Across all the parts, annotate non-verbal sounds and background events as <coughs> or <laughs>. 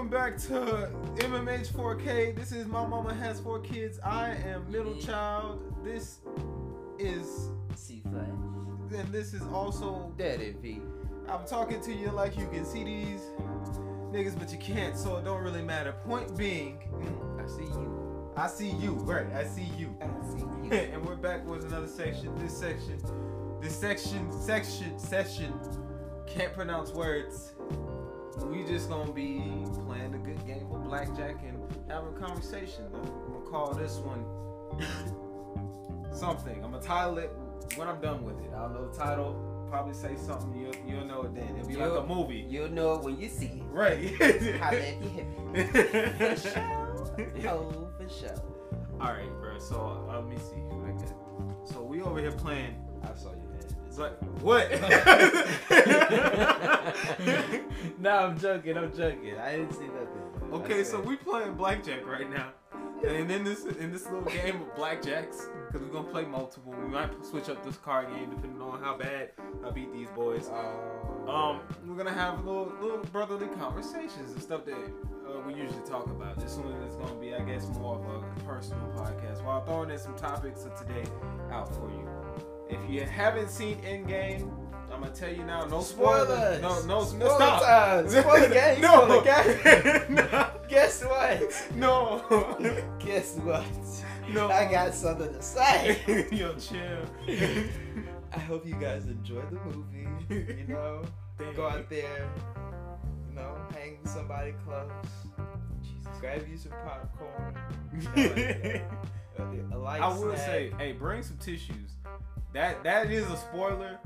welcome back to MMH 4K. This is My Mama Has Four Kids. I am middle child. This is, C Flash. and this is also. Daddy V. I'm talking to you like you can see these niggas, but you can't, so it don't really matter. Point being, I see you. I see you. Right, I see you. I see <laughs> you. and we're back with another section. This section, this section, section, session, can't pronounce words. We just gonna be blackjack and having a conversation. I'm gonna call this one <coughs> something. I'm gonna title it when I'm done with it. I'll know the title. Probably say something. You'll, you'll know it then. It'll be like You'll- a movie. You'll know it when you see it. Right. Holla if you hit me. For sure. Oh, for sure. All right, bro. So uh, let me see. Okay. So we over here playing. I saw your head. It's like what? <laughs> <laughs> no, I'm joking. I'm joking. I didn't see nothing. Okay, so we playing blackjack right now, and in this in this little game of blackjacks, because we're gonna play multiple. We might switch up this card game depending on how bad I beat these boys. Oh. Um, we're gonna have little little brotherly conversations and stuff that uh, we usually talk about. This one is gonna be, I guess, more of a personal podcast. While throwing in some topics of today out for you. If you haven't seen Endgame, I'm gonna tell you now. No spoilers. Spoilers. No, no, Spoiler stop. time. Spoiler <laughs> game. no. Spoiler game. <laughs> no. Guess what? No. <laughs> Guess what? No. I got something to say. Yo, chill. I hope you guys enjoy the movie. You know, go out there, you know, hang with somebody close. Grab you some popcorn. You know, like, a, a light I will snack. say, hey, bring some tissues. That that is a spoiler.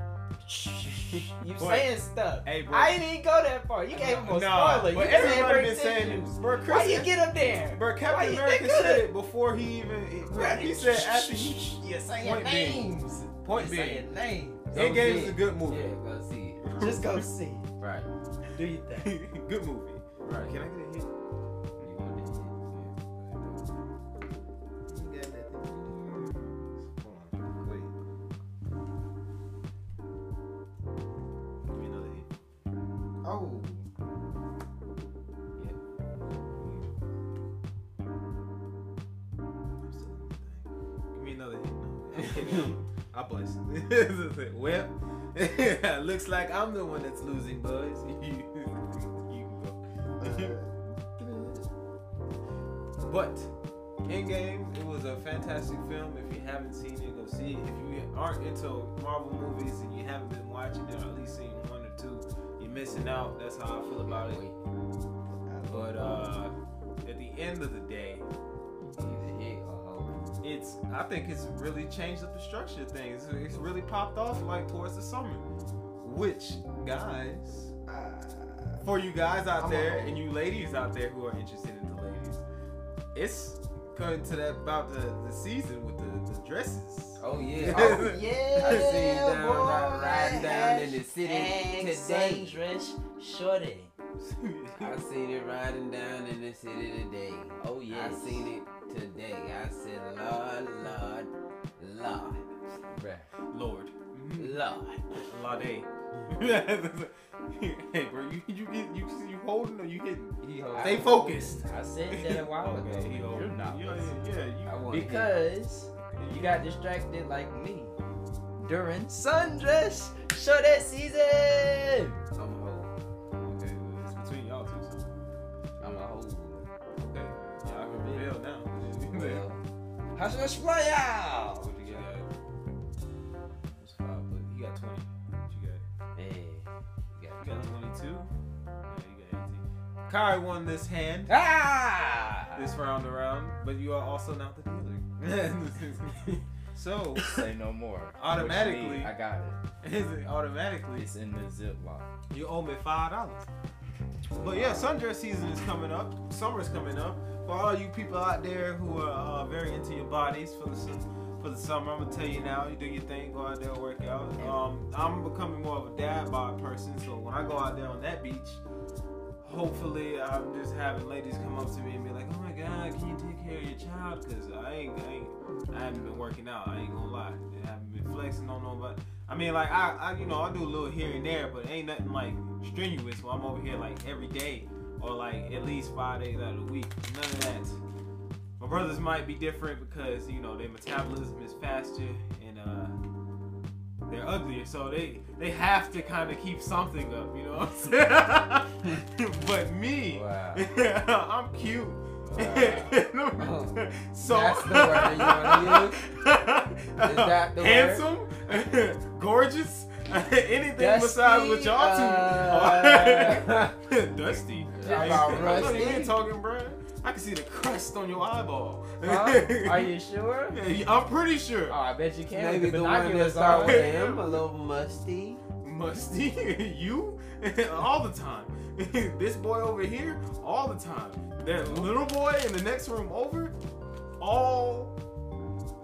<laughs> you But- saying stuff. Hey, bro. I didn't go that far. You gave him a Nah, spoiler. You but just everybody bring been saying it. tissues. Bro, Why you get up there? Bro, Captain you America said it? it before he even right, he said after he You're saying Point being. names. Point You're being. saying names. Endgame is a good movie. Yeah, go see it. Just go see. it. Right. Do your thing. <laughs> good movie. Right. Can I get <laughs> I bless <laughs> you. well, <laughs> looks like I'm the one that's losing, boys. you can go. But Endgame, it was a fantastic film. If you haven't seen it, go see it. If you aren't into Marvel movies and you haven't been watching it, or at least seen one or two, you're missing out. That's how I feel about it. But uh, at the end of the day, it's I think it's really changed up the structure of things. It's really popped off like towards the summer. Which guys, for you guys out I'm there and you ladies out there who are interested in the ladies, it's coming to that about the, the season with the, the dresses. Oh yeah. <laughs> Oh, yeah, I see you down, boy. ri- riding down in the city today. Sundress Shorty. <laughs> I seen it riding down in the city today. Oh yeah. I seen it today. I said, Lord, Lord, Lord. Bruh. Lord. Mm-hmm. Lord. Lade. <laughs> hey bro, you you you you, you holding or you hitting? He hold- Stay focused. I said that a while <laughs> ago. Okay, You're not Yeah, yeah, yeah. I You, want Because you got distracted like me during sundress Shorty season. How's your play out? What you got? What's five? But you got twenty. What you got? Hey, You got twenty-two. Yeah, you got eighteen. Kai won this hand, Ah! this round around, but you are also not the dealer. <laughs> so Say no more. Automatically. You I got it. <laughs> is it automatically It's in the Ziploc. you owe me five dollars. But yeah, sundress season is coming up. Summer's coming up. For all you people out there who are uh, very into your bodies for the for the summer, I'm gonna tell you now. You do your thing. Go out there work out. Um, I'm becoming more of a dad bod person, so when I go out there on that beach, hopefully I'm just having ladies come up to me and be like, "Oh my God, can you take care of your child?" Because I ain't, I ain't, I haven't been working out. I ain't gonna lie. I haven't been flexing on nobody. I mean, like I, I, you know, I do a little here and there, but ain't nothing like strenuous. Where I'm over here like every day or like at least five days out of the week. None of that. My brothers might be different because you know their metabolism is faster and uh, they're uglier, so they they have to kind of keep something up. You know what I'm saying? <laughs> but me, Wow. <laughs> I'm cute. Wow. <laughs> so That's the word you wanna use? Is that the word? handsome, gorgeous, anything Dusty, besides what y'all uh, two. Dusty. How about I know you rusty? talking, bro. I can see the crust on your eyeball. Huh? <laughs> Are you sure? Yeah, I'm pretty sure. Oh, I bet you can. Maybe with the one that binoculars start on. with M, a little musty. Musty, <laughs> you <laughs> all the time. this boy over here, all the time. That little boy in the next room over, all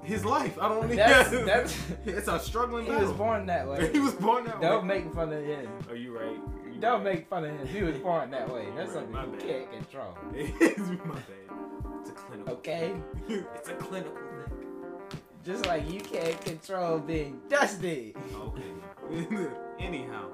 his life. I don't need That's, that's, It's a struggling he battle. was born that way. he was born that Don't way. make fun of him. Are you right? You Don't make fun of him. He was born that way. <laughs> That's something my you bad. can't control. <laughs> It's my bad. It's a clinical. Okay? <laughs> it's a clinical thing. Just like you can't control being dusty. Okay. Anyhow,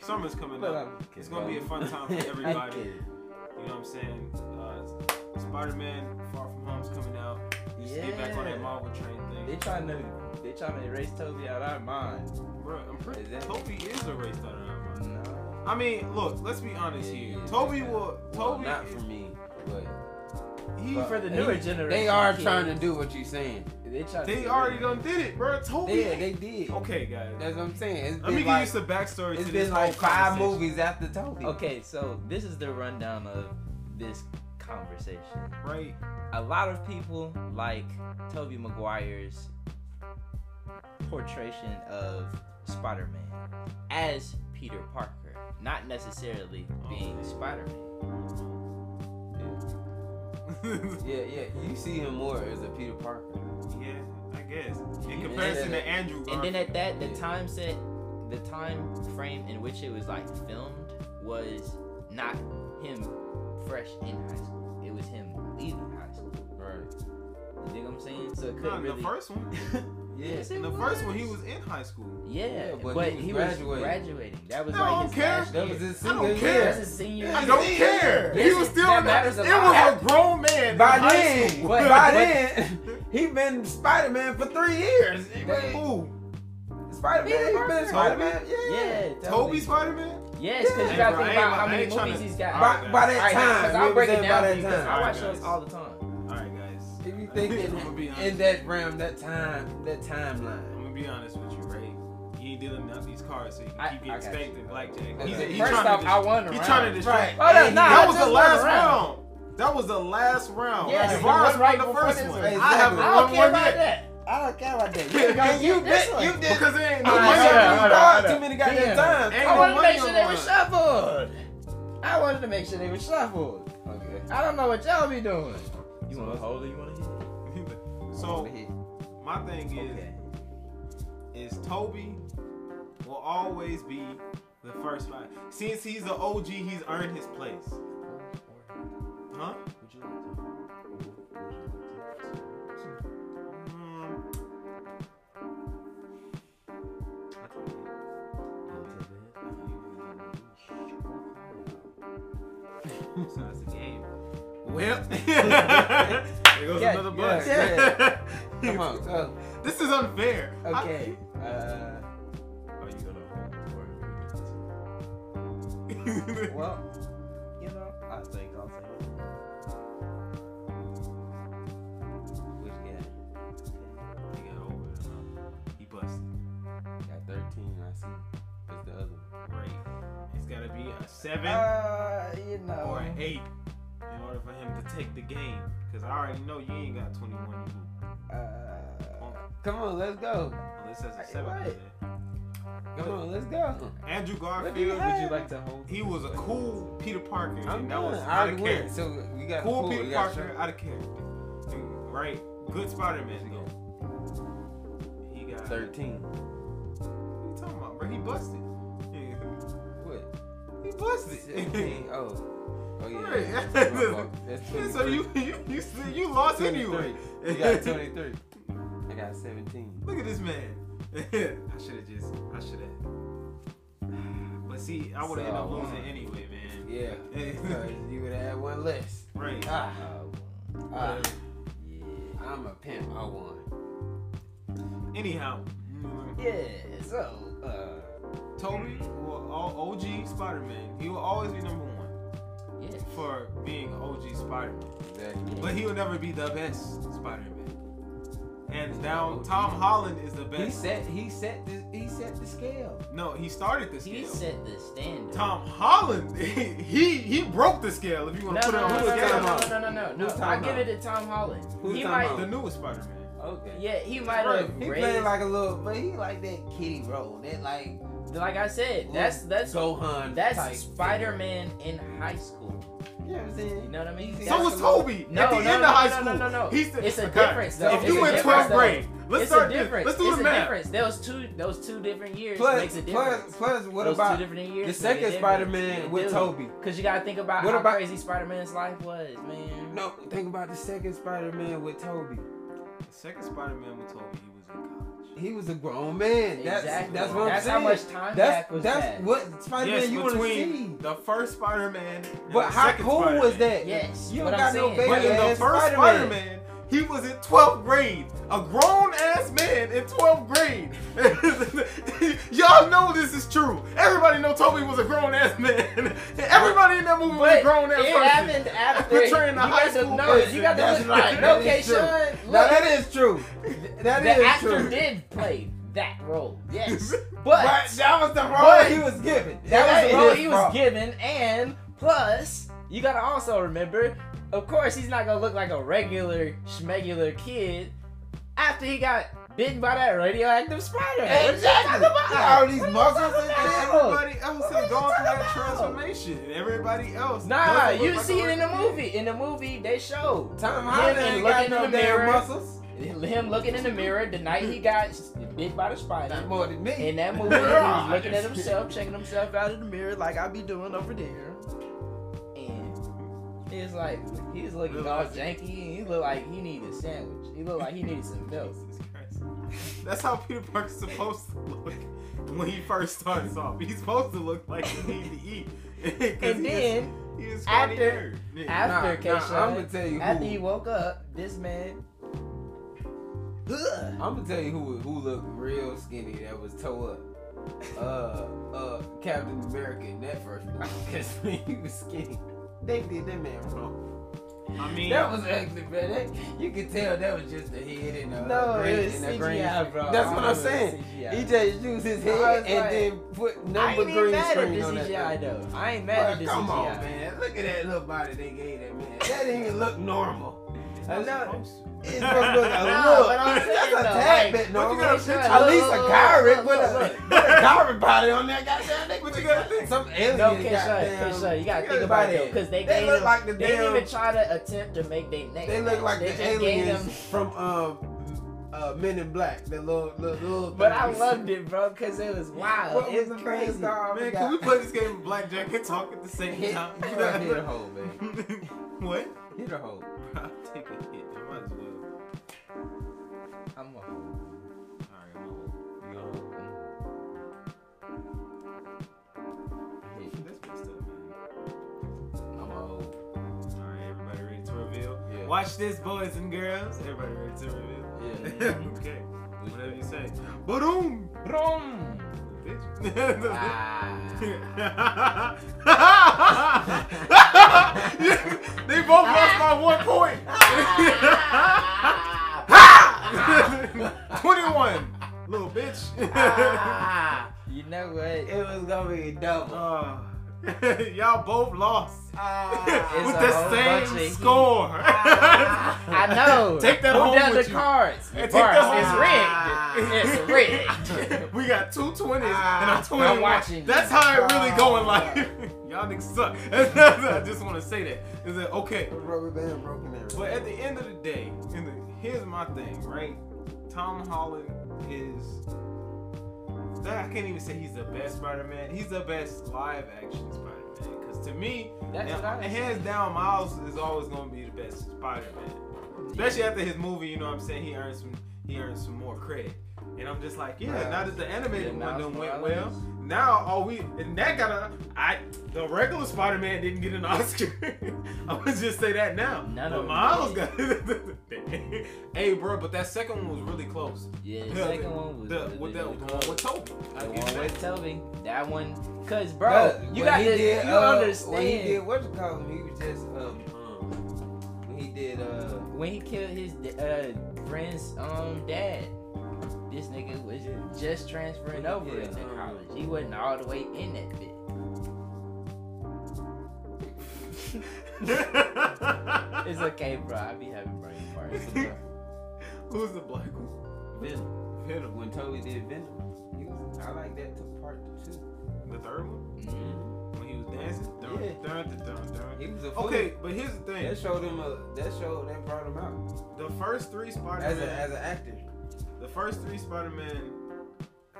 summer's coming up. It's gonna be a fun time for everybody. You know what I'm saying? Uh, Spider-Man: Far From Home's coming out. Just Get back on that Yeah. Marvel train They thing. trying to they trying to erase Tobey out of our minds. Bro, I'm pretty. Tobey is a race starter now, bro. No. I mean, look. Let's be honest Yeah, here. yeah, Tobey yeah. will. Well, Tobey. not for me, but he. But for the newer they, generation, they are kids, trying to do what you're saying. They they to already done did it, bro. Tobey. Yeah, they did. Okay, guys. That's what I'm saying. It's Let been me like, give you some backstory it's to been this like whole five movies after Tobey. Okay, so this is the rundown of this conversation. Right. A lot of people like Tobey Maguire's portrayal of Spider-Man as Peter Parker, not necessarily being Okay. Spider-Man. <laughs> Yeah, yeah. You see him more as a Peter Parker. yeah, I guess. In Yeah. comparison to Andrew And then at that, the Yeah. time set, the time frame in which it was like filmed was not him fresh in high school. It was him leaving high school. Right. You dig what I'm saying? So it Nah, couldn't the really. first one. <laughs> yes, In it the first one, he was. was in high school. Yeah, Yeah, but, but he, he was was graduating. graduating. That was I like don't his care. last That was his I don't care. year. That's his senior I don't Yeah. care. Yes, he was still that in matters a It lot. was a grown man. By in then, school. <laughs> But- by but- then, he been Spider Man for three years. Who? Spider Man, he been Spider Man. Yeah. Yeah, Tobey Spider Man? Yes, because Yeah. you gotta think about how many movies he's got. By, by that time, because I'll was break it saying by down because. I watch Alright, those all the time. Think in, in that realm, that time, that timeline. I'm gonna be honest with you, right? He ain't dealing out these cards so you can I- keep I getting got spanked in blackjack. Okay. He's, he's First trying off, to I dis- won He's around. trying to distract. Oh, no, And nah, that was the last around. round. That was the last round. Yes, If it I was was right the before first one. one. I haven't Exactly. I don't care about yet. that. I don't care about that. <laughs> You You got- you this did, one. you did Because it ain't no Alright, money hold on, on hold these on, cards. too many goddamn Yeah. times. Ain't I no wanted to make sure they were shuffled. I wanted to make sure they were shuffled. Okay. I don't know what y'all be doing. You want to hold or you want thing is, Okay. is Tobey will always be the first five. Since he's the OG, he's earned his place. Huh? Would you like so that's the game. Well, <laughs> there goes Yeah, another yeah, bus. yeah. <laughs> Come on, go. This is unfair. to? Okay. <laughs> Uh, Are you gonna hold or I- <laughs> well, you know, I think I'll say it. Which guy? he got over it. huh? He busted. Got 13, I see. What's the other one? Right. It's got to be a seven Uh, you know. or an eight in order for him to take the game. Because I already know you ain't got 21. You Uh, Come on, let's go. unless that's a seven. what? there. Come on, let's go. Andrew What you Garfield. have? would you like to hold? He was a cool Peter Parker, I'm and that was I out of character. So we got Cool we Peter got Parker, out of character. And, Right? Good Spider-Man though. He got. 13. What you talking about, bro? He busted. Yeah. What? He busted. 17. Oh. Oh yeah. Right. yeah. That's my fault. <laughs> That's Yeah, 23. so you you you, you lost anyway. You got 23. I got 17. Look at this man. <laughs> I should have just. I should have. But But see, I would have So, ended up losing um, anyway, man. Yeah, <laughs> because you would have had one less. Right. Ah, Uh, ah, yeah. I'm a pimp. I won. Anyhow, Yeah. So, uh, Tobey, well, OG Spider-Man, he will always be number one yeah. for being OG Spider-Man. Exactly. But he will never be the best Spider-Man. Hands down, Tom Holland is the best. He set he set the he set the scale. No, he started the scale. He set the standard. Tom Holland, <laughs> he he broke the scale. If you want No, to put no, it on no, the no, scale, no, no, no, no, no, no. Who's I give it to Tom Holland. Who's he talking might, about? the newest Spider-Man. Okay. yeah, he might have He raised. played like a little, but he like that kitty role. That like like I said, that's that's Gohan. that's Spider-Man in high school. You know what I'm saying? You know what I mean? So So was Tobey No, at the no, end no, of high no, school. no, no, no. He's the, It's a <laughs> okay, difference, though. If It's you a in difference, 12th though. grade, let's it's start a this. difference. Let's do it's the a math. difference. Those two, those two different years Plus, makes a difference. plus, what those about two different years? the second Spider-Man with Tobey? Because you gotta think about What how about- crazy Spider-Man's life was, man. No, think about the second Spider-Man with Tobey. The second Spider-Man with Tobey, he was in college. He was a grown oh, man. That's Exactly. that's what That's I'm how saying. much time that's back was that's that. what Spider-Man yes, you want to see. the first Spider-Man. and But the how cool Spider-Man. was that? Yes, you don't I'm got no saying- baby But in the ass first Spider-Man. Spider-Man, he was in 12th grade. A grown ass man in 12th grade. <laughs> Y'all know this is true. Everybody know Tobey was a grown ass man. <laughs> Everybody in that movie was a grown ass it person. happened after. <laughs> Portraying a high school know. person. You got to That's look. right. That Okay, true. Now that is true. That the is actor true. did play that role. Yes, But but that was the role but- he was given. that was the role he was given, and plus, you gotta also remember, of course, he's not gonna look like a regular schmegular kid after he got bitten by that radioactive spider. Exactly. All these muscles and. Everybody else has gone through that transformation. Everybody else. Nah, you like see it in the movie. In the movie, they showed Tom Holland ain't looking got in no the damn mirror. muscles. him looking in the mirror the night he got bit by the spider. Not more than me. In that movie, he was looking at <laughs> himself, checking himself out of the mirror like I be doing over there. And it's like he's looking all janky and he looked like he needed a sandwich. He looked like he needed some milk. <laughs> Jesus That's how Peter Parker's supposed to look when he first starts off. He's supposed to look like he needs to eat. <laughs> And he is- then he is scrawny after- nerd. Yeah. after Nah, nah, Keisha, I'ma tell you after who. he woke up, this man Ugh. I'm gonna tell you who who looked real skinny that was toe up. Uh, uh, Captain America in that first movie because <laughs> he was skinny. They did that man wrong. I mean, That was actually man. That, you could tell that was just a head and a No, was and the green. Bro. That's what I'm saying. CGI. He just used his head and like- then put number green screen on that. CGI though. I ain't mad at But the come CGI. on, man. Look at that little body they gave that man. <laughs> That didn't even look normal. I know. It's supposed to look <laughs> a No, little. but I'm <laughs> saying That's a tad like, bit normal. gotta Okay, sure. picture- At least a Look, look, Kyrie look, a look. Kyrie body on there. Goddamn, gotta think? Some alien. No, Kesha, Kesha, you gotta Look think at about it because they, They gave look them, like the they didn't even try to attempt to make their name. They look like they the just gave aliens them. from um, uh, Men in Black. The little little little. But I loved it, bro, because it was wild. What it was was crazy. first dog? man, can we play this game of blackjack and talk at the same Hit, <laughs> time? hit a hole, man. <laughs> what? Hit a hole. Watch this, boys and girls. Everybody ready to reveal? Yeah. <laughs> okay. Whatever you say. Boom! Brum. Bitch. Ah. <laughs> they both lost by one point. <laughs> 21. Little bitch. Ah. you know what? It was gonna be double. Uh, <laughs> y'all both lost. <laughs> It's with the whole bunch of same heat. score. <laughs> I know. Take that Who home does with the you. cards? Hey, take Bart, that home. it's rigged. It's rigged. we got two 20s and a Ah, 21. I'm watching That's you. how it really Ah. going like. Y'all niggas suck. I just want to say that. Is that okay? Rubber band broken there. But at the end of the day, in the, here's my thing, right? Tom Holland is. I can't even say he's the best Spider-Man. He's the best live action Spider-Man. Because to me, now, hands down, Miles is always going to be the best Spider-Man. Especially after his movie, you know what I'm saying? He earned some he earned some more credit. And I'm just like, yeah, Miles. now that the animated Yeah, one done went well, now all we and that got a I the regular Spider-Man didn't get an <laughs> Oscar. I'm gonna just say that now. None but of them Miles got <laughs> Hey bro, but that second one was really close. Yeah, the Yeah, second one was The, was with really that, the one with Tobey. The one that. with Tobey. That one, cause bro, But you got to did, you uh, understand When he did what you call him, he was just um, um when he did uh when he killed his uh, friend's um dad. This nigga was just transferring Yeah, over into um, college. He wasn't all the way in that bit. <laughs> It's okay, bro. I be having brain farts. Who's the black one? Venom. Venom. When Tobey did Venom, he was I like that too, part two. The third one? Mhm. When he was dancing? Dun, Yeah. dun, dun, dun, dun. He was a fool. Okay, but here's the thing. That showed him a that showed that brought him out The first three as Spider-Man, a as an actor. The first three Spider-Man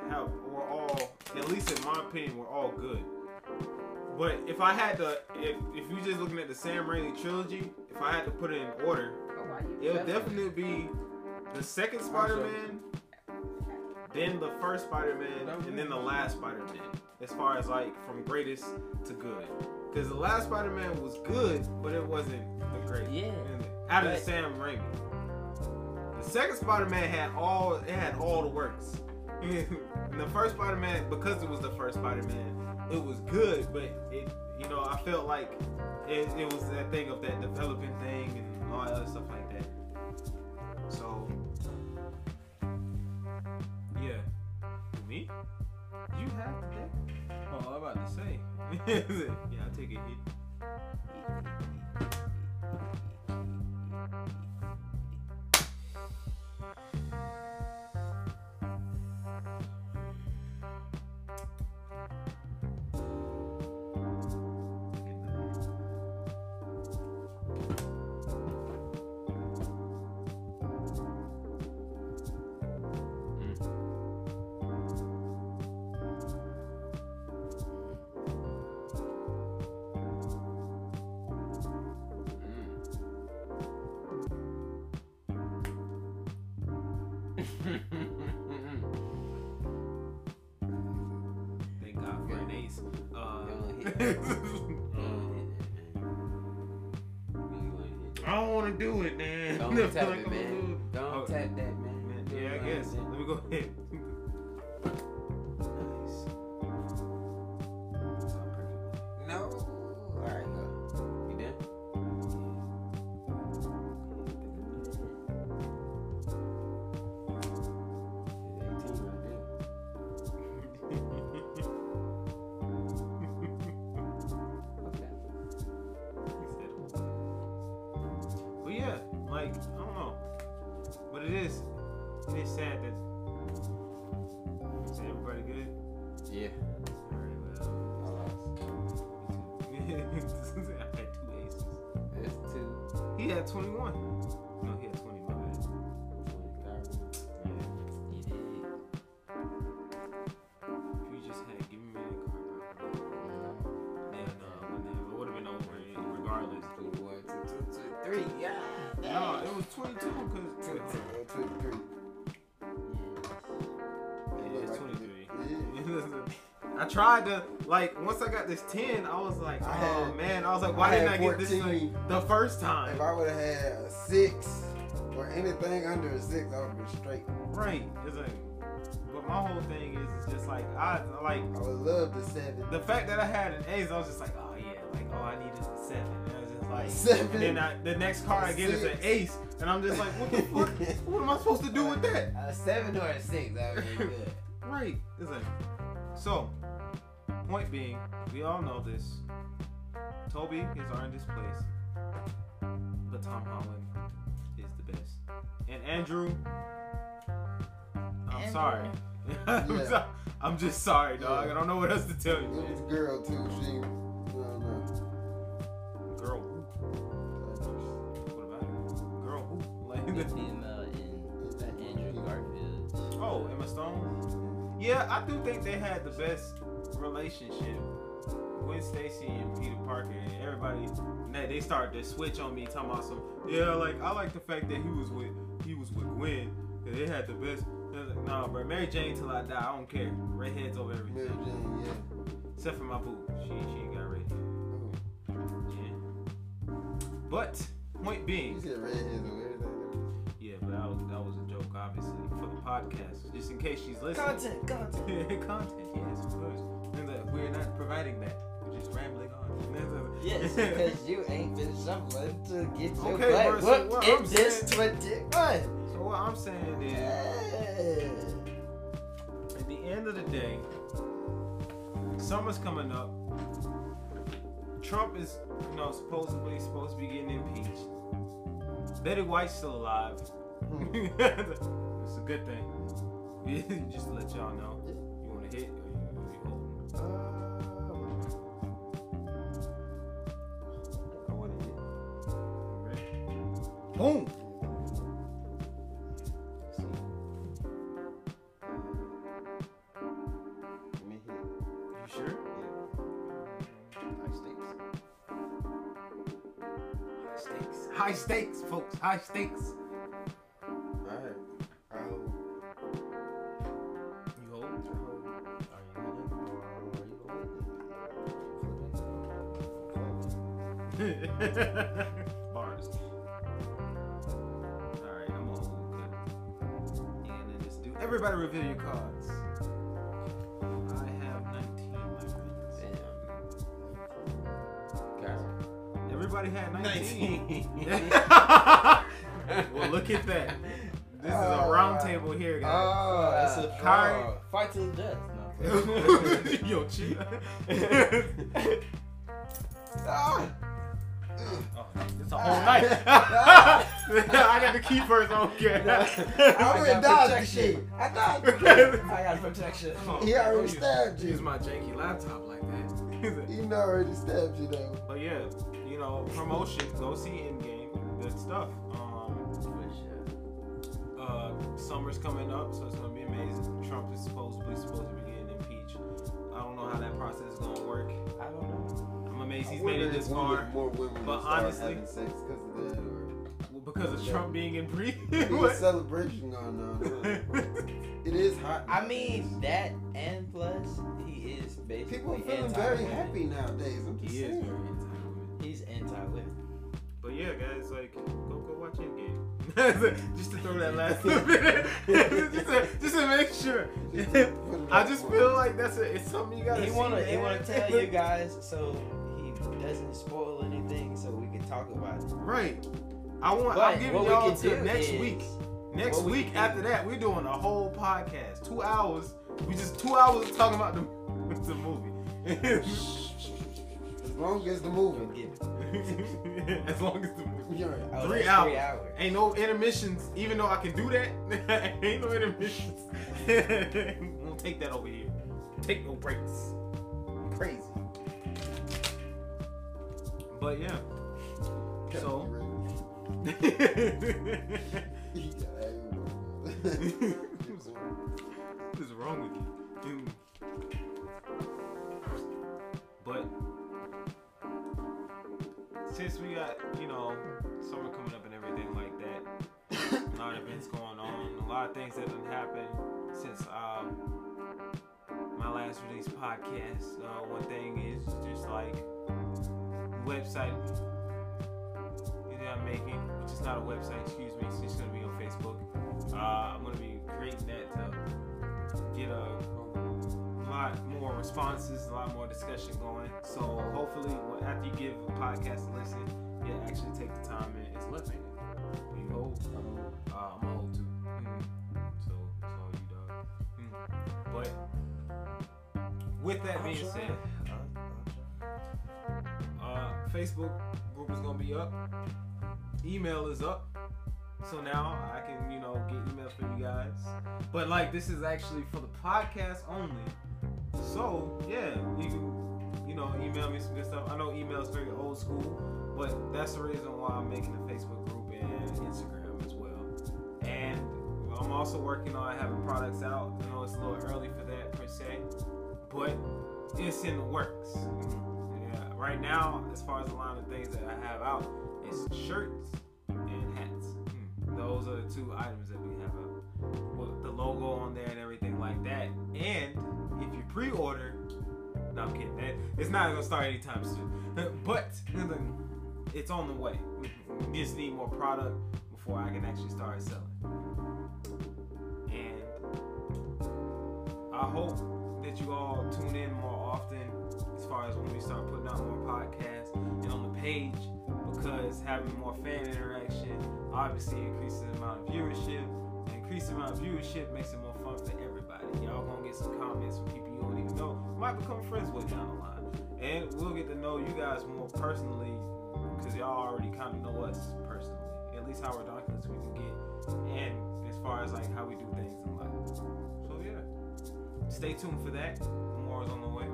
have were all, at least in my opinion, were all good. But if I had to, if if you just looking at the Sam Raimi trilogy, if I had to put it in order, Oh, it would definitely be the second Spider-Man, then the first Spider-Man, and then the last Spider-Man. As far as like from greatest to good, because the last Spider-Man was good, but it wasn't the greatest. Yeah. Out of the Sam Raimi. The second Spider-Man had all it had all the works. <laughs> The first Spider-Man, because it was the first Spider-Man, it was good, but it you know, I felt like it, it was that thing of that developing thing and all that other stuff like that. So yeah. Me? You have that? Oh, I'm about to say. <laughs> yeah, I take a hit. <laughs> Uh, <laughs> I don't want to do it, man. Don't <laughs> tap like it, man. gonna. Don't Oh, tap that, man. man, Yeah, I guess. Let me go ahead. It is, it is sad that. Is everybody good? Yeah. All I lost. I had two aces. That's two. He had 21. No, tried to like once I got this 10, I was like, I oh had- man, I was like, why I didn't I had get this 14. the first time? If I would have had a six or anything under a six, I would have been straight. Right. It's like, but my whole thing is it's just like I like I would love the seven. the fact that I had an ace. I was just like, oh yeah, like all I need is a seven. And I was just like, Seven? And then I, the next card I get is an ace, and I'm just like, what the <laughs> fuck? What am I supposed to do with that? A seven or a six, that would be <laughs> good. Right. It's like, so, point being, we all know this. Tobey has earned his place, but Tom Holland is the best. And Andrew, I'm Andrew. sorry. <laughs> I'm, Yeah. so- I'm just sorry, dog. Yeah. I don't know what else to tell you, It was man. a girl too. She, no, no. Girl. What about it? Girl. Like, The female in uh, Andrew Garfield. oh, Emma Stone. Yeah, I do think they had the best relationship. Gwen Stacy and Peter Parker and everybody, they, they started to switch on me, talking about some. Yeah, like I like the fact that he was with he was with Gwen. That they had the best No, bro. Mary Jane till I die. I don't care. Redheads over everything. Mary Jane, yeah. Except for my boo. She she ain't got red hair. Oh. Yeah. But point being. You said redheads or everything. yeah, but that was that was a joke, obviously, for the podcast, just in case she's listening. Content, content. <laughs> content, yes, of course. That we're not providing that. We're just rambling on. <laughs> Yes, <laughs> because you ain't been shuffling to get your Okay, butt bro, so what in I'm this saying- 21. so what I'm saying is, Yeah. at the end of the day, summer's coming up. Trump is, you know, supposedly supposed to be getting impeached. Betty White's still alive. It's a good thing. <laughs> Just to let y'all know. You want to hit or you, you holding? Uh, I want to hit. Boom. Let me hit. You sure? High stakes. High stakes. High stakes, folks. High stakes. Kyrie- to the death. No. Yo, chill. Ah! Oh, it's a whole night. <laughs> I got the key first. I don't care. <laughs> I already got dodged the shit. I dodged the. <laughs> I got protection. He already Use- stabbed Use you. my janky laptop like that. He already stabbed you though. but yeah, you know, promotion. Go see Endgame. Good stuff. Um, uh, summer's coming up, so it's gonna be amazing. Trump is supposedly supposed to be getting impeached. I don't know how that process is gonna work. I don't know. I'm amazed he's made it if this women- far More women But start honestly- having sex because of that, or Well, because of Yeah. Trump being in pre. There's <laughs> What? celebration going on. <laughs> it is hot. I mean that, and plus he is basically people are feeling very happy nowadays. I'm just he is very anti-women. He's anti-women. But yeah, guys, like, go go watch Endgame. <laughs> just to throw that last <laughs> little bit, <laughs> just, to, just to make sure. Just to put it I just feel like that's a, it's something you gotta He wanna he wanna tell you guys so he doesn't spoil anything, so we can talk about it. Right. I want. But I'm giving y'all can to next is- week. Next what we week can do- after that, we're doing a whole podcast, two hours. We just two hours talking about the, the movie. As long as the movie. Forgive <laughs> me. as long as the movie. You're. Oh, Three hours. Three hours. Ain't no intermissions, even though I can do that. <laughs> ain't no intermissions. <laughs> Won't take that over here. Take no breaks. Crazy. But yeah. So. You gotta add one. what is wrong with you? Dude. But since we got, you know, summer coming up and everything like that, a lot of events going on, a lot of things that have happened since um, my last release podcast. Uh, one thing is just like website that I'm making, which is not a website, excuse me, it's just gonna be on Facebook. Uh, I'm gonna be creating that to get a lot more responses, a lot more discussion going. So hopefully, after you give a podcast a listen, you actually take the time and. You hold, uh, I'm hold too. Mhm. So it's all you, dog. Mm. But with that being said, uh, Facebook group is gonna be up. Email is up. So now I can, you know, get emails from you guys. But like this is actually for the podcast only. So yeah, you can, you know, email me some good stuff. I know email is very old school, but that's the reason why I'm making a Facebook group and Instagram as well. And I'm also working on having products out. I know it's a little early for that per se, but it's in the works. Yeah, right now, as far as the line of things that I have out, it's shirts and hats. Mm. Those are the two items that we have out. Well, the logo on there and everything like that. And pre-order, no, I'm kidding. It's not gonna start anytime soon, <laughs> but <laughs> it's on the way. We just need more product before I can actually start selling. And I hope that you all tune in more often as far as when we start putting out more podcasts and on the page because having more fan interaction obviously increases the amount of viewership. Increasing the amount of viewership makes it more fun for everybody. Y'all gonna get some comments from people don't know, might become friends with down the line. And we'll get to know you guys more personally because y'all already kind of know us personally. At least how ridiculous we can get. And as far as like how we do things in life. So yeah. Stay tuned for that. More is on the way.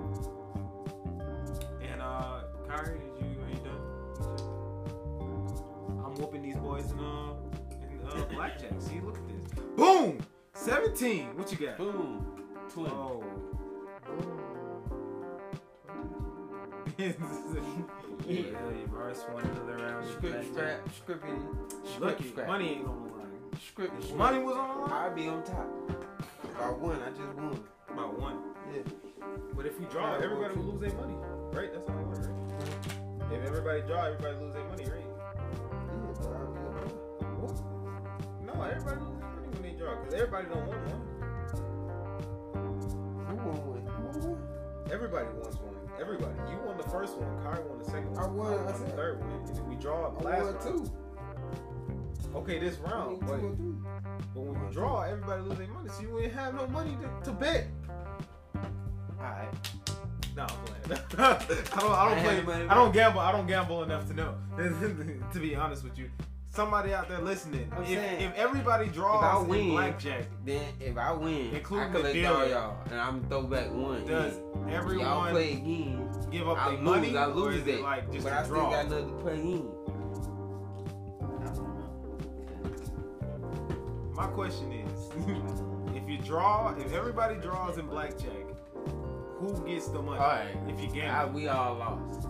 And uh Kyrie, is you are you done? I'm whooping these boys in uh in uh <laughs> blackjack. See, look at this. Boom! 17. What you got? Boom. Twenty. Oh. Yeah, you already won another round. Script strap, scripty. Look, scrap. money ain't on the line. Script If money was on the line, I'd be on top. If I won, I just won. about one. Yeah. But if we draw, everybody will lose their money, right? That's it works, right? If everybody draw, everybody lose their money, right? Yeah, but be on top. No, everybody lose their money when they draw, cause everybody don't want one. Who won one? Won? Everybody wants one. Everybody. You won the first one. Kyrie won the second one. I won, I the said- third one. And we draw I last won round. two. Okay, this I round. But, two or three. but when we draw, everybody lose their money. So you ain't have no money to, to bet. Alright. No, I'm playing. <laughs> I don't. I I don't play. I don't gamble. I don't gamble enough to know. <laughs> to be honest with you, somebody out there listening, if, if everybody draws in win, blackjack, Then if I win, Including I the collect all y'all, and I'm throw back one. does Y'all everyone play again. give up I lose. money, I or lose is it like just but I still draw? got another to play in. I. My question is, <laughs> if you draw, if everybody draws in blackjack, who gets the money? Alright. If you I, gamble. we all lost.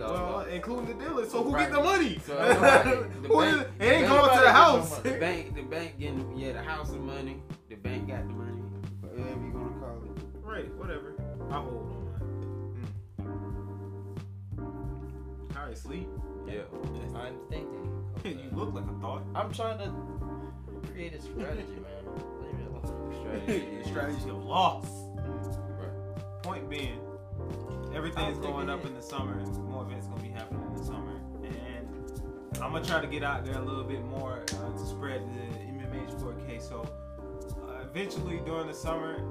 We all Well, lost. including the dealer. So who Right. get the money? So, <laughs> right. The Who bank- is- it ain't going to the house. The bank, the bank getting yeah, the house of money. The bank got the money. Whatever you gonna call it. right, whatever. I hold on mine. Mm. All right, sleep. Yeah. I'm thinking. <laughs> you look like a thought. I'm trying to create a strategy, man. Leave me alone. Strategy. <laughs> Strategy of loss. Right. Point being, everything's going up in the summer. More events gonna be happening in the summer, and I'm gonna try to get out there a little bit more uh, to spread the MMH 4K. So uh, eventually during the summer,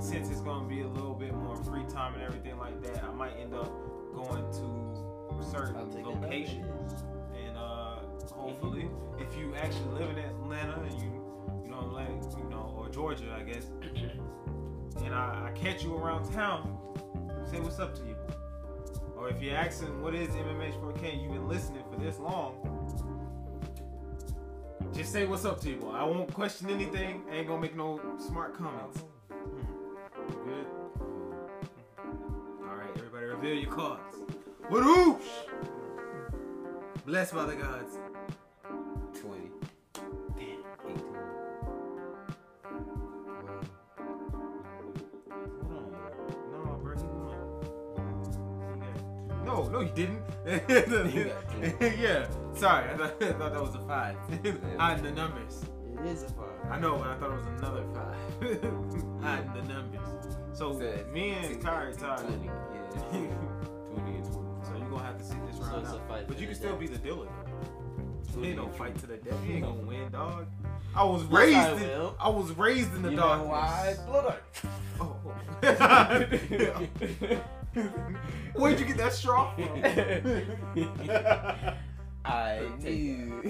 since it's gonna be a little bit more free time and everything like that, I might end up going to certain I'll take it. locations. And uh, hopefully, if you actually live in Atlanta and you, you know, Atlanta, you know, or Georgia, I guess, <clears throat> and I, I catch you around town, say what's up to you. Or if you're asking what is MMH 4K, you've been listening for this long, just say what's up to you. boy. I won't question anything. I ain't gonna make no smart comments. Hmm. Good. All right, everybody, reveal your cards. Wadoosh! Blessed by the gods. No, you didn't. <laughs> <laughs> Yeah, sorry. I thought, <laughs> I thought that was a five. Hiding the numbers. It is a five. I know, but I thought it was another five. Hiding the numbers. So me and Kyrie tied. Twenty. Yeah. so Twenty and twenty. you're gonna have to sit this So round a out. fight But you can still death. be the dealer. though. Ain't no fight to the death. He ain't gonna win, dog. I was Yes, raised I in. I was raised in the you darkness. know why? Blood Oh. Where'd you get that straw from? <laughs> I knew.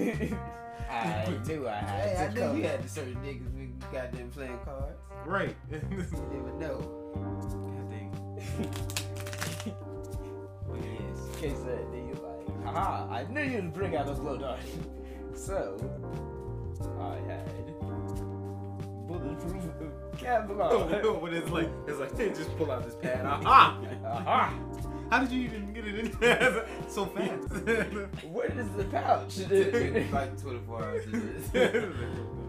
I knew I had Hey, I to knew come. you had the certain niggas we got them playing cards. right. You never know. God dang. But yes. case that nigga like, haha, I knew you'd bring out a blow dart. <laughs> So, I had bulletproof Kevlar. but <laughs> it's like it's like hey, just pull out this pad. <laughs> Aha! Aha! How did you even get it in there <laughs> so fast? Where is the pouch? like 24 hours. to this.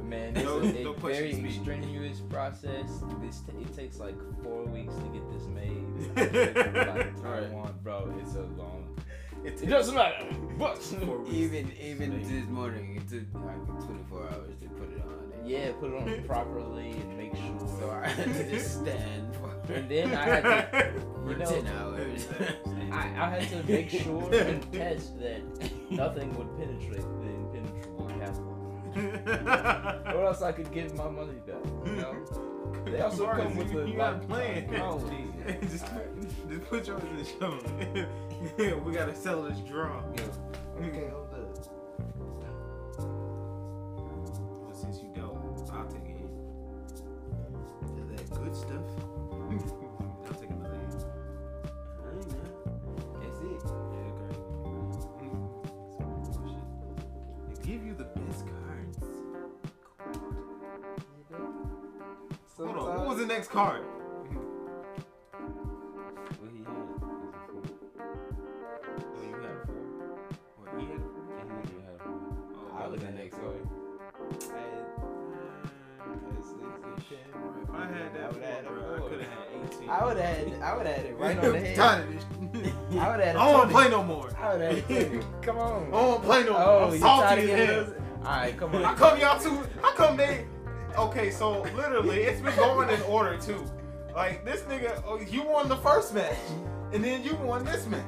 man, it's Don't- a, a very strenuous process. This t- it takes like four weeks to get this made. like Taiwan, bro, it's a long. It It doesn't matter. But Even even this morning, it took like 24 hours to put it on. Yeah, put it on <laughs> properly and make sure. So I had to just stand for, <laughs> And then I had to, you know, 10 hours. I, I had to make sure and test that nothing would penetrate the impenetrable castle, or else I could give my money back. You know. They also Marcus, come with you, the you got plan. quality. <laughs> just, just put yours in the show. we gotta sell this draw. Okay, good stuff? <laughs> I'll take another hit. I know. That's it. Yeah, great. Mm. Some. They give you the best cards. Hold on, what was the next card? If I had that I would've had bro, I could have had 18. <laughs> I would have had, I would have had it right on the head. tired of this. I would have had. I don't want to play <laughs> no more. I would have had. Come on. I don't want to play no more. Oh, I'm salty as hell. All right, come on. How come y'all two? How come they? Okay, so literally, it's been going in order too. Like this nigga, oh, you won the first match, and then you won this match.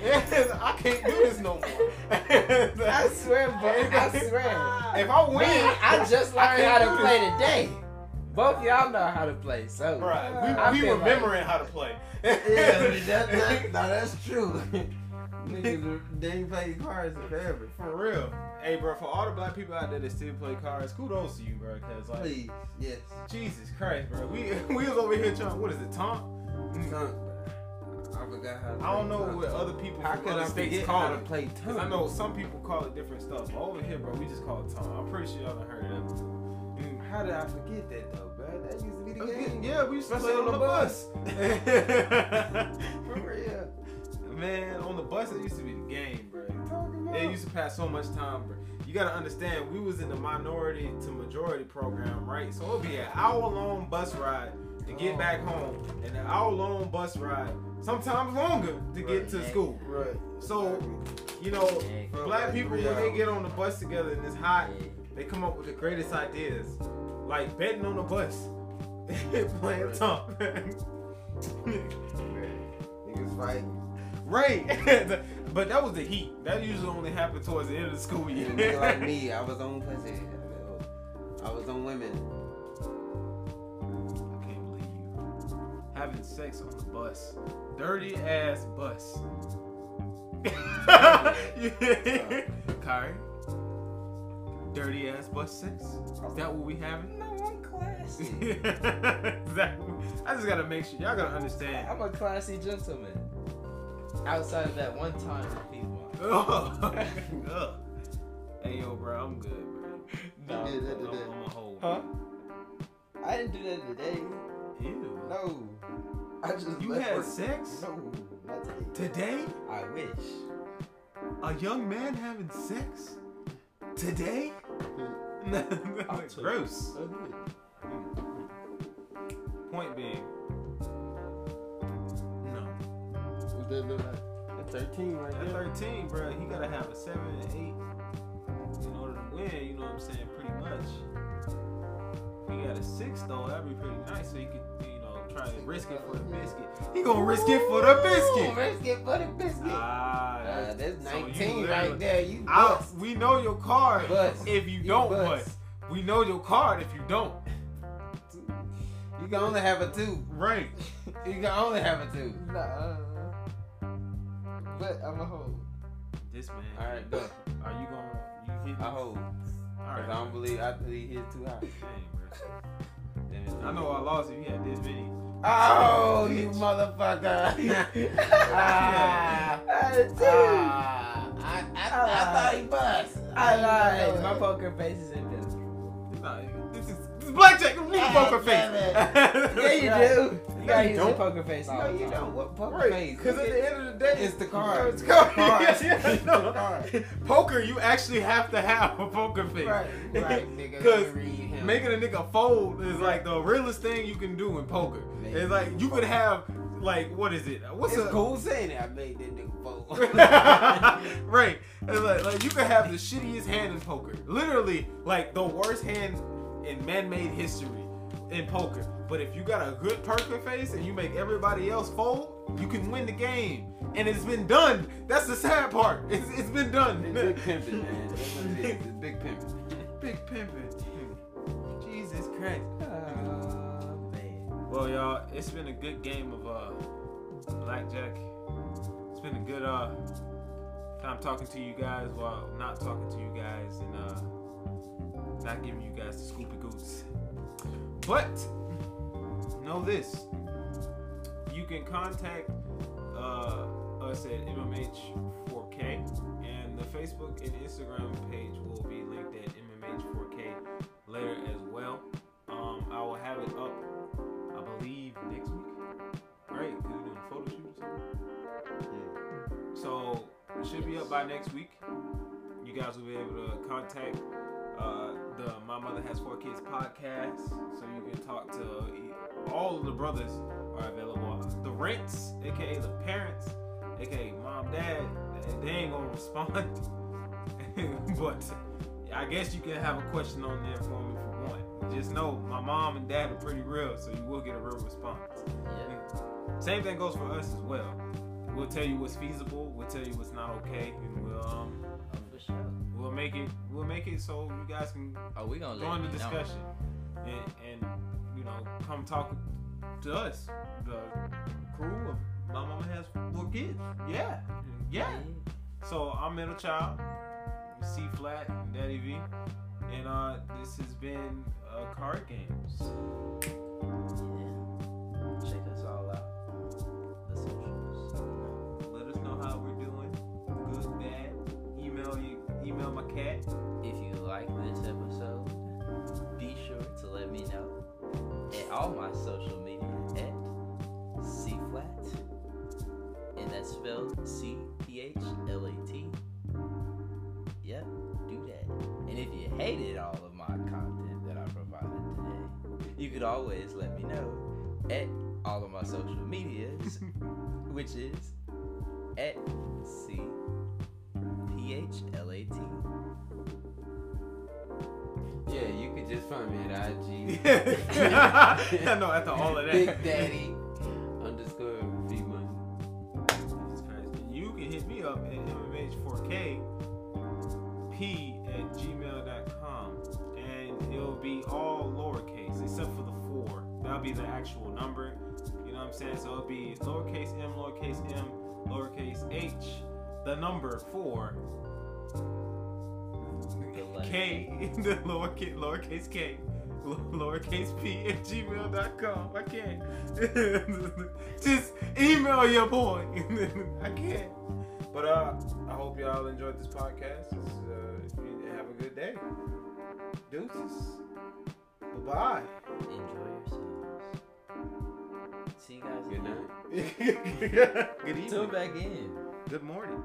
<laughs> I can't do this no more. I swear, bro. I swear. If I win, Me, I just learned can't how to play today. Both y'all know how to play, so Right, we, we feel remembering how to play. Yeah, that, <laughs> that, no, that's true. Niggas, they ain't played cards forever. For real. Hey, bro, for all the black people out there that still play cards, kudos to you, bro. Cause like, Please, yes. Jesus Christ, bro, we <laughs> we was over here trying. What is it, taunt? Tongue. I forgot how to I don't know tongue. what other people How from could other I states call how to it. play Cause I know some people call it different stuff. But over here, bro, we just call it taunt. I'm pretty sure y'all done heard of that. Mm. How did I forget that though, bro? That used to be the oh, Okay, game. Yeah, we used to play Especially on the bus. <laughs> For real. Man, on the bus it used to be the game, bro. Talking about. It used to pass so much time, bro. You gotta understand, we was in the minority to majority program, right? So it'd be an hour long bus ride to get oh. back home, and an hour long bus ride, sometimes longer, to get to school. Right. So, you know, Felt black people when they get on the bus together and it's hot, they come up with the greatest ideas, like betting on the bus, <laughs> playing top. <laughs> Niggas fighting. right, <laughs> but that was the heat. That usually only happened towards the end of the school year. And like me, I was on pussy. I was on women. I can't believe you having sex on the bus, dirty ass bus. Kari, dirty ass bus sex. Is that what we having? no, I'm classy. <laughs> I just gotta make sure y'all gotta understand. I'm a classy gentleman. Outside of that one time with people. <laughs> Ugh. Hey yo, bro, I'm good, bro. No. You did that I'm, today. I'm a whole. Huh? I didn't do that today. Ew. No. I just You had work. sex No, not today. today? I wish. A young man having sex today? That's took- gross. Point being, no. What that look like? At 13 right At there. 13, bro, he gotta have a 7 and 8 in order to win, you know what I'm saying? Pretty much. If he got a 6, though, that'd be pretty nice, so he could, you know, try to risk it for the biscuit. He gonna risk it for the biscuit! Risk it for the biscuit. Ah, Uh, that's so 19 literally- right there. You I, we know your card Bust. if you You don't bust. bust. We know your card if you don't. You can only have a two. Right. <laughs> You can only have a two. Nah. But I'm a hold. This man. Alright, go. Are you gonna you hit I hold. All Cause. I don't believe I believe his too high. Dang, bro. <laughs> Then I know I lost if you had this many. Oh, you motherfucker! <laughs> ah, ah, I, I, I thought he bust. I lied. My poker face is. Nah, this is this is blackjack. Leave Ah, poker face. <laughs> Yeah, you do. Leave gotta you use a don't. poker face all No, the you time. don't. What poker Right, face? because at the end of the day, It's the card. It's card. <laughs> Cards. Yeah, yeah, <laughs> It's no. the card. Poker, you actually have to have a poker face. Right, right, <laughs> nigga. Because read him. Making a nigga fold is like the realest thing you can do in poker. Make It's like you could have like what is it? What's it's a cool saying that I made that nigga fold. right. It's like, like you could have the shittiest hand in poker. Literally, like the worst hand in man-made history in poker. But if you got a good poker face and you make everybody else fold, you can win the game. And it's been done. That's the sad part. It's, it's been done. It's big pimping, man. That's what it is. It's big pimping. Big pimping. Jesus Christ. Man. Well, y'all, it's been a good game of uh blackjack. It's been a good uh time talking to you guys while not talking to you guys and uh not giving you guys the scoopy goots. But know this. You can contact uh us at MMH4K and the Facebook and Instagram page will be linked at MMH4K later as well. Um, I will have it up I believe next week, right? Because we're doing a photo shoot or something. So it should be up by next week. You guys will be able to contact uh, the My Mother Has Four Kids podcast, so you can talk to all of the brothers are available. The rents, aka the parents, aka mom, dad, they ain't gonna respond. <laughs> but I guess you can have a question on there for me for one. Just know my mom and dad are pretty real, so you will get a real response. Yeah. Same thing goes for us as well. We'll tell you what's feasible. We'll tell you what's not okay, and we'll um. We'll make it we'll make it so you guys can Oh, we gonna join the know. discussion and and you know come talk to us, the crew of my mama has four kids. Yeah, yeah. So I'm middle child, C flat, and Daddy V, and uh this has been uh, card games. Yeah. You. Email my cat. If you like this episode, be sure to let me know at all my social media at C flat, and that's spelled C P H L A T. Yep, do that. And if you hated all of my content that I provided today, you could always let me know at all of my social medias, <laughs> which is at C P H L A T. Yeah, you could just find me at IG. <laughs> I know after all of that. Big Daddy underscore V Money. Jesus Christ. You can hit me up at mmh4k p at gmail.com and it'll be all lowercase except for the four. That'll be the actual number. You know what I'm saying? So it'll be lowercase m, lowercase m, lowercase h, the number four, The k, <laughs> the lowercase, lowercase k, lowercase p at gmail.com. I can't. <laughs> Just email your boy. <laughs> I can't. But uh, I hope y'all enjoyed this podcast. Uh, have a good day. Deuces. Bye Enjoy yourselves. See you guys Good again. night. bye. <laughs> good Tune back in. Good morning.